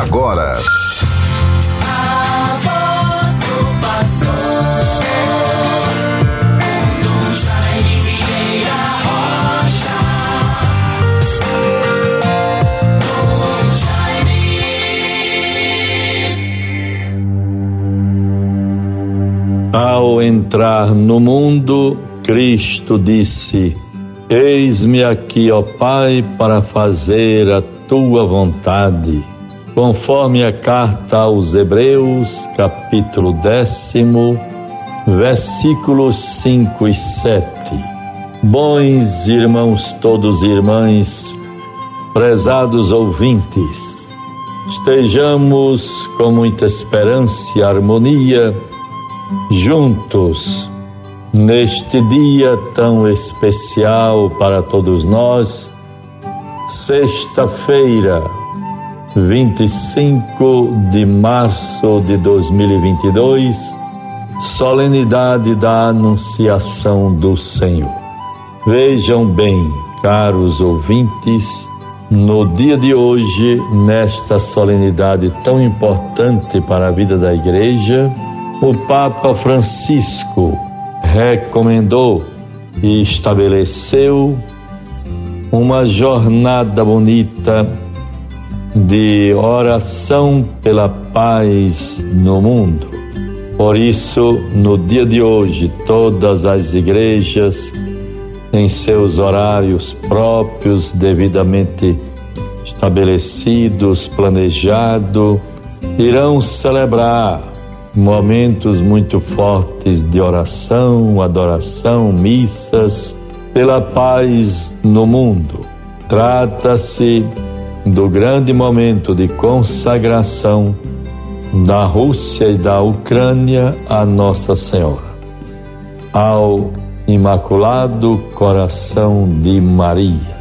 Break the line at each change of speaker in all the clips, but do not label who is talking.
agora.
Ao entrar no mundo, Cristo disse: Eis-me aqui, ó Pai, para fazer a tua vontade. Conforme a carta aos Hebreus, capítulo décimo, versículos 5 e 7. Bons irmãos todos e irmãs, prezados ouvintes, estejamos com muita esperança e harmonia juntos neste dia tão especial para todos nós, sexta-feira, 25 de março de 2022, solenidade da Anunciação do Senhor. Vejam bem, caros ouvintes, no dia de hoje, nesta solenidade tão importante para a vida da Igreja, o Papa Francisco recomendou e estabeleceu uma jornada bonita de oração pela paz no mundo. Por isso, no dia de hoje, todas as igrejas, em seus horários próprios, devidamente estabelecidos, planejado, irão celebrar momentos muito fortes de oração, adoração, missas pela paz no mundo. Trata-se do grande momento de consagração da Rússia e da Ucrânia a Nossa Senhora, ao Imaculado Coração de Maria.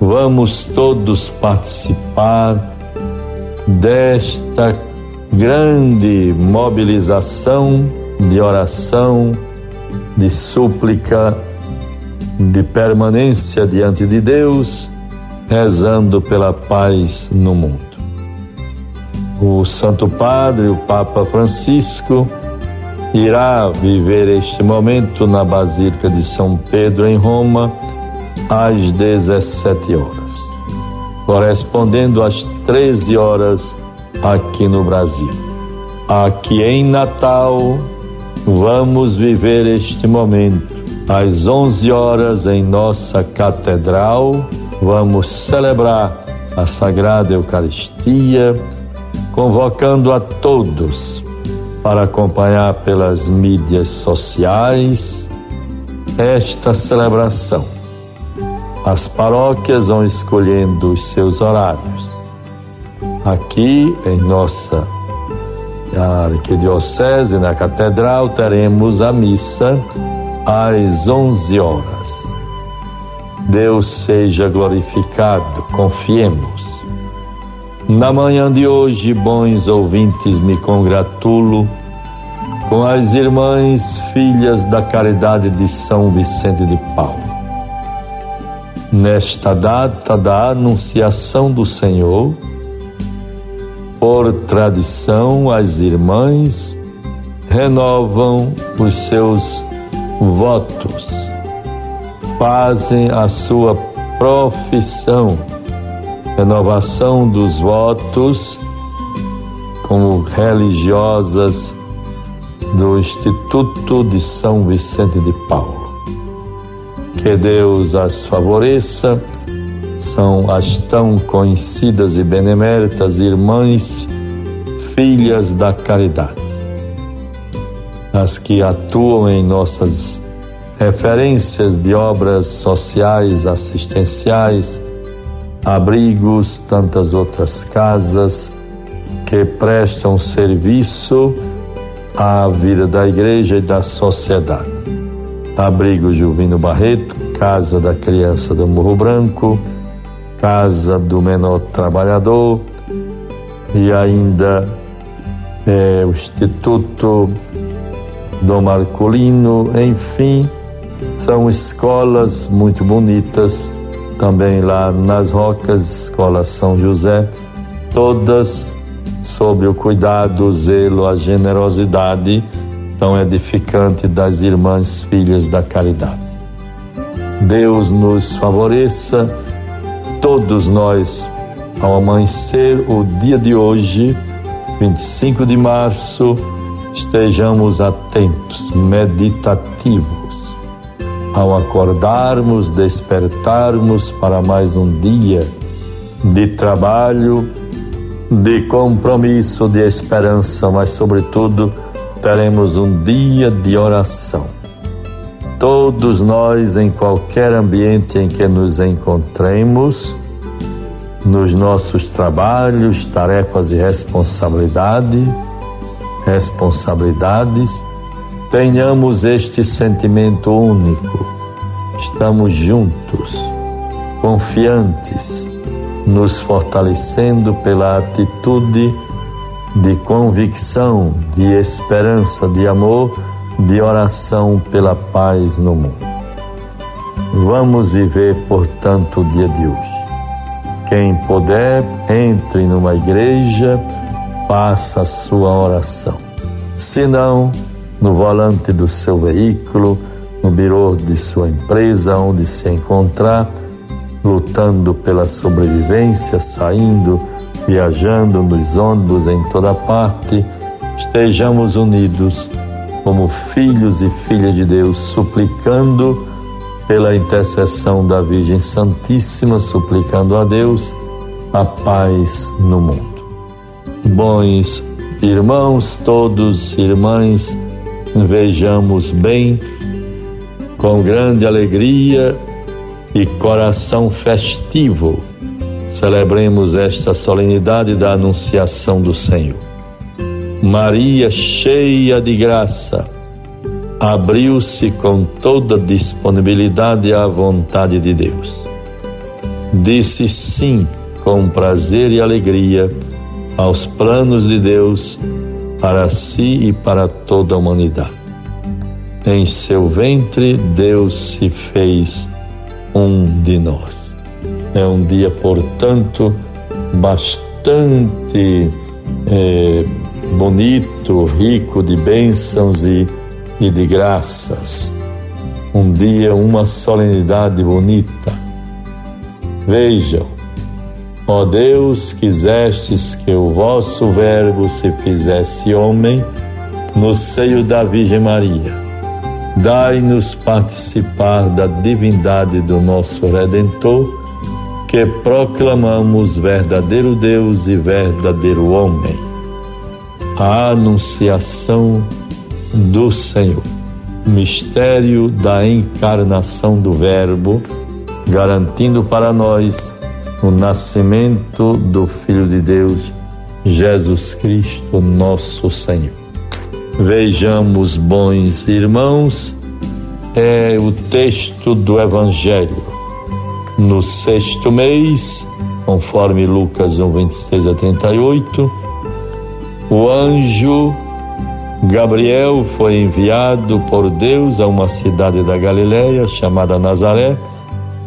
Vamos todos participar desta grande mobilização de oração, de súplica, de permanência diante de Deus, rezando pela paz no mundo. O Santo Padre, o Papa Francisco, irá viver este momento na Basílica de São Pedro, em Roma, às 17 horas, correspondendo às 13 horas aqui no Brasil. Aqui em Natal, vamos viver este momento. Às 11 horas, em nossa catedral, vamos celebrar a Sagrada Eucaristia, convocando a todos para acompanhar pelas mídias sociais esta celebração. As paróquias vão escolhendo os seus horários. Aqui em nossa arquidiocese, na catedral, teremos a missa às 11 horas. Deus seja glorificado, confiemos. Na manhã de hoje, bons ouvintes, me congratulo com as irmãs filhas da caridade de São Vicente de Paulo. Nesta data da Anunciação do Senhor, por tradição, as irmãs renovam os seus votos, fazem a sua profissão, renovação dos votos como religiosas do Instituto de São Vicente de Paulo. Que Deus as favoreça. São as tão conhecidas e beneméritas irmãs, filhas da caridade, as que atuam em nossas referências de obras sociais, assistenciais, abrigos, tantas outras casas que prestam serviço à vida da igreja e da sociedade. Abrigo Juvino Barreto, Casa da Criança do Morro Branco, Casa do Menor Trabalhador e ainda é, o Instituto do Marcolino, enfim, são escolas muito bonitas também lá nas Rocas, Escola São José, todas sob o cuidado, o zelo, a generosidade tão edificante das irmãs filhas da caridade. Deus nos favoreça, todos nós, ao amanhecer o dia de hoje, 25 de março, estejamos atentos, meditativos, ao acordarmos, despertarmos para mais um dia de trabalho, de compromisso, de esperança, mas, sobretudo, teremos um dia de oração. Todos nós, em qualquer ambiente em que nos encontremos, nos nossos trabalhos, tarefas e responsabilidade, responsabilidades, tenhamos este sentimento único. Estamos juntos, confiantes, nos fortalecendo pela atitude de convicção, de esperança, de amor, de oração pela paz no mundo. Vamos viver, portanto, o dia de hoje. Quem puder, entre numa igreja, faça a sua oração. Se não, no volante do seu veículo, no birô de sua empresa, onde se encontrar, lutando pela sobrevivência, saindo, viajando nos ônibus em toda parte, estejamos unidos como filhos e filhas de Deus, suplicando pela intercessão da Virgem Santíssima, suplicando a Deus a paz no mundo. Bons irmãos, todos irmãs, vejamos bem, com grande alegria e coração festivo, celebremos esta solenidade da Anunciação do Senhor. Maria, cheia de graça, abriu-se com toda disponibilidade à vontade de Deus. Disse sim com prazer e alegria aos planos de Deus para si e para toda a humanidade. Em seu ventre, Deus se fez um de nós. É um dia, portanto, bastante é, bonito, rico de bênçãos e, e de graças. Um dia, uma solenidade bonita. Vejam, ó Deus, quisestes que o vosso Verbo se fizesse homem no seio da Virgem Maria Dai-nos participar da divindade do nosso Redentor, que proclamamos verdadeiro Deus e verdadeiro homem. A Anunciação do Senhor, mistério da encarnação do Verbo, garantindo para nós o nascimento do Filho de Deus, Jesus Cristo, nosso Senhor. Vejamos, bons irmãos, é o texto do Evangelho. No sexto mês, conforme Lucas 1, 26 a 38, o anjo Gabriel foi enviado por Deus a uma cidade da Galiléia chamada Nazaré,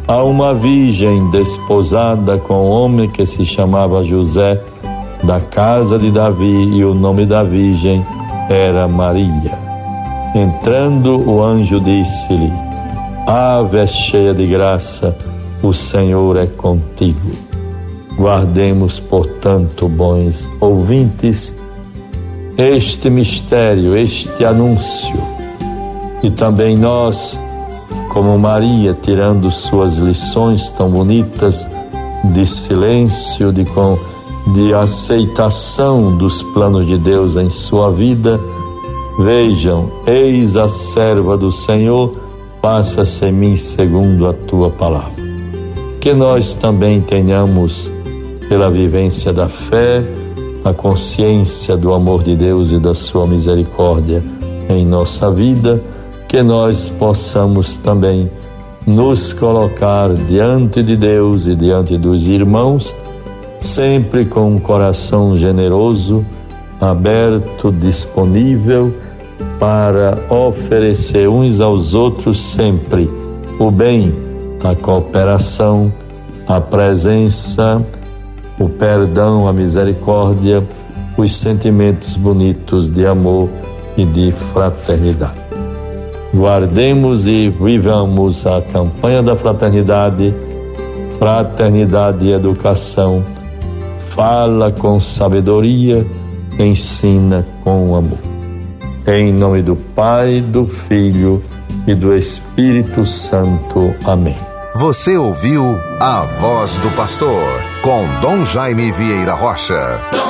a uma virgem desposada com um homem que se chamava José, da casa de Davi, e o nome da virgem era Maria. Entrando, o anjo disse-lhe: Ave cheia de graça, o Senhor é contigo. Guardemos, portanto, bons ouvintes, este mistério, este anúncio, e também nós, como Maria, tirando suas lições tão bonitas de silêncio, de de aceitação dos planos de Deus em sua vida, vejam, eis a serva do Senhor, faça-se em mim segundo a tua palavra. Que nós também tenhamos, pela vivência da fé, a consciência do amor de Deus e da sua misericórdia em nossa vida, que nós possamos também nos colocar diante de Deus e diante dos irmãos sempre com um coração generoso, aberto, disponível para oferecer uns aos outros sempre o bem, a cooperação, a presença o perdão, a misericórdia, os sentimentos bonitos de amor e de fraternidade. Guardemos e vivamos a campanha da fraternidade, fraternidade e educação. Fala com sabedoria, ensina com amor. Em nome do Pai, do Filho e do Espírito Santo. Amém.
Você ouviu a voz do pastor com Dom Jaime Vieira Rocha.